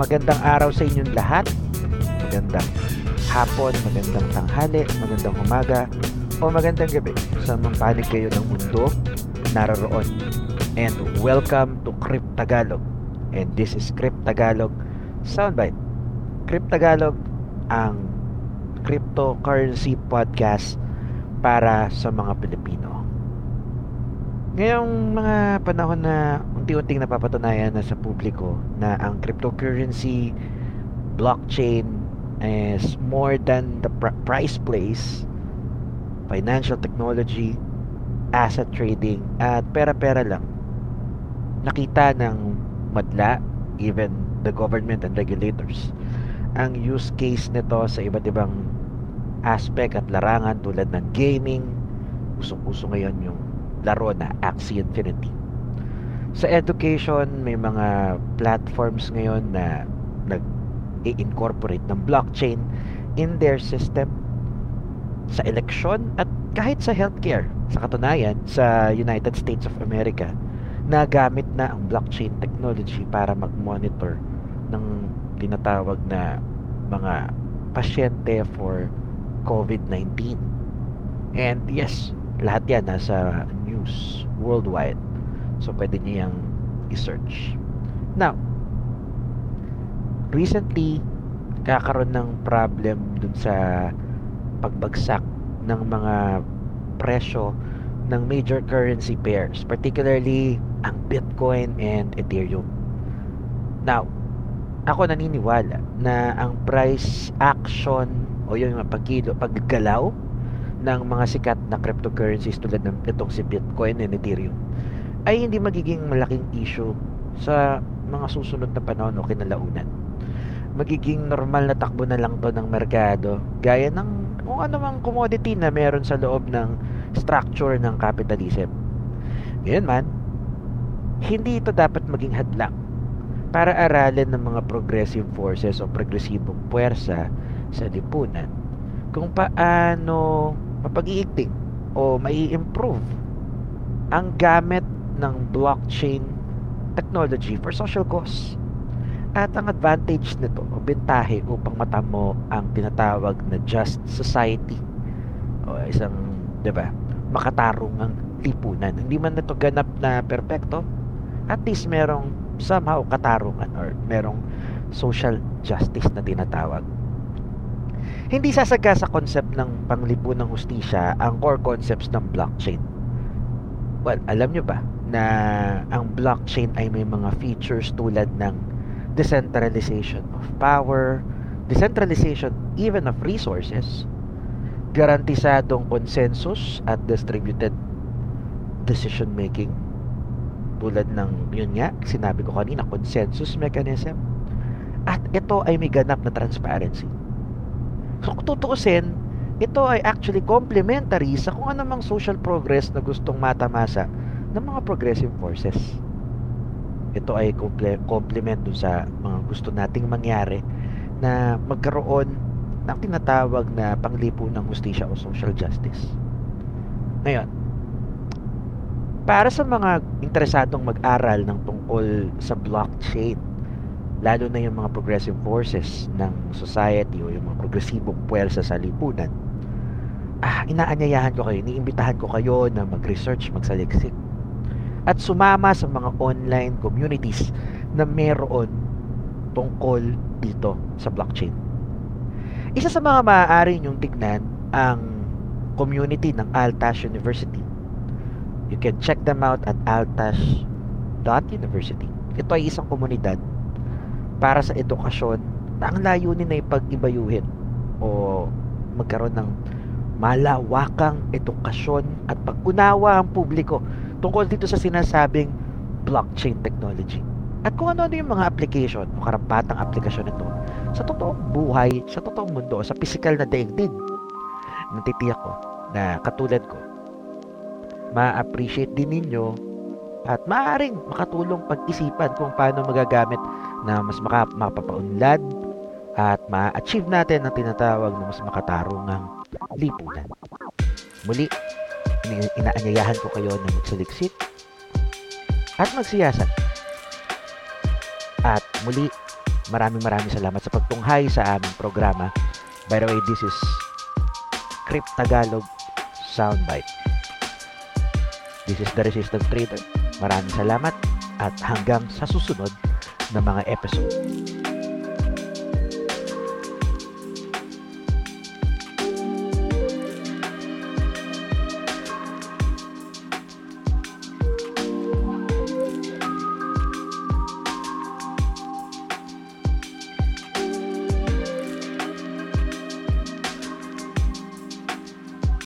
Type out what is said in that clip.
magandang araw sa inyong lahat. Magandang hapon, magandang tanghali, magandang umaga, o magandang gabi sa mga panig kayo ng mundo naroroon. And welcome to Crypt Tagalog. And this is Crypt Tagalog Soundbite. Crypt Tagalog ang cryptocurrency podcast para sa mga Pilipino. Ngayong mga panahon na unti-unting napapatunayan na sa publiko na ang cryptocurrency blockchain is more than the pr- price plays financial technology asset trading at pera-pera lang. Nakita ng madla even the government and regulators ang use case nito sa iba't ibang aspect at larangan tulad ng gaming. Usong-uso ngayon yung laro na Axie Infinity sa education, may mga platforms ngayon na nag-incorporate ng blockchain in their system sa election at kahit sa healthcare. Sa katunayan, sa United States of America, nagamit na ang blockchain technology para mag-monitor ng tinatawag na mga pasyente for COVID-19. And yes, lahat yan nasa news worldwide. So, pwede niyo yung i-search. Now, recently, kakaroon ng problem dun sa pagbagsak ng mga presyo ng major currency pairs, particularly ang Bitcoin and Ethereum. Now, ako naniniwala na ang price action o yung pagkilo, paggalaw ng mga sikat na cryptocurrencies tulad ng itong si Bitcoin and Ethereum ay hindi magiging malaking issue sa mga susunod na panahon o kinalaunan. Magiging normal na takbo na lang to ng merkado gaya ng kung ano mang commodity na meron sa loob ng structure ng capitalism. Ngayon man, hindi ito dapat maging hadlang para aralin ng mga progressive forces o progresibong puwersa sa lipunan kung paano mapag-iigting o mai-improve ang gamit ng blockchain technology for social cause. At ang advantage nito o bentahe upang matamo ang tinatawag na just society o isang, 'di ba, makatarungang lipunan. Hindi man ito ganap na perpekto, at least merong somehow katarungan or merong social justice na tinatawag. Hindi sasaga sa concept ng panglipunang hustisya ang core concepts ng blockchain. Well, alam nyo ba na ang blockchain ay may mga features tulad ng decentralization of power, decentralization even of resources, garantisadong consensus at distributed decision making tulad ng yun nga sinabi ko kanina consensus mechanism. At ito ay may ganap na transparency. So kung tutuusin ito ay actually complementary sa kung anumang social progress na gustong matamasa ng mga progressive forces. Ito ay complement dun sa mga gusto nating mangyari na magkaroon ng tinatawag na panglipo ng hustisya o social justice. Ngayon, para sa mga interesadong mag-aral ng tungkol sa blockchain, lalo na yung mga progressive forces ng society o yung mga progresibong puwersa sa lipunan, ah, inaanyayahan ko kayo, iniimbitahan ko kayo na mag-research, magsaliksik at sumama sa mga online communities na meron tungkol dito sa blockchain. Isa sa mga maaari nyong tignan ang community ng Altash University. You can check them out at altash.university. Ito ay isang komunidad para sa edukasyon na ang layunin ay pag-ibayuhin o magkaroon ng malawakang edukasyon at pag-unawa ang publiko tungkol dito sa sinasabing blockchain technology. At kung ano-ano yung mga application o karampatang aplikasyon nito sa totoong buhay, sa totoong mundo, sa physical na daigdig. Natitiyak ko na katulad ko, ma-appreciate din ninyo at maaaring makatulong pag-isipan kung paano magagamit na mas maka, at ma-achieve natin ang tinatawag na mas makatarungang lipunan. Muli, inaanyayahan ko kayo na magsaliksik at magsiyasat. At muli, maraming maraming salamat sa pagtunghay sa aming programa. By the way, this is Crypt Tagalog Soundbite. This is the Resistance Trader. Maraming salamat at hanggang sa susunod na mga episode.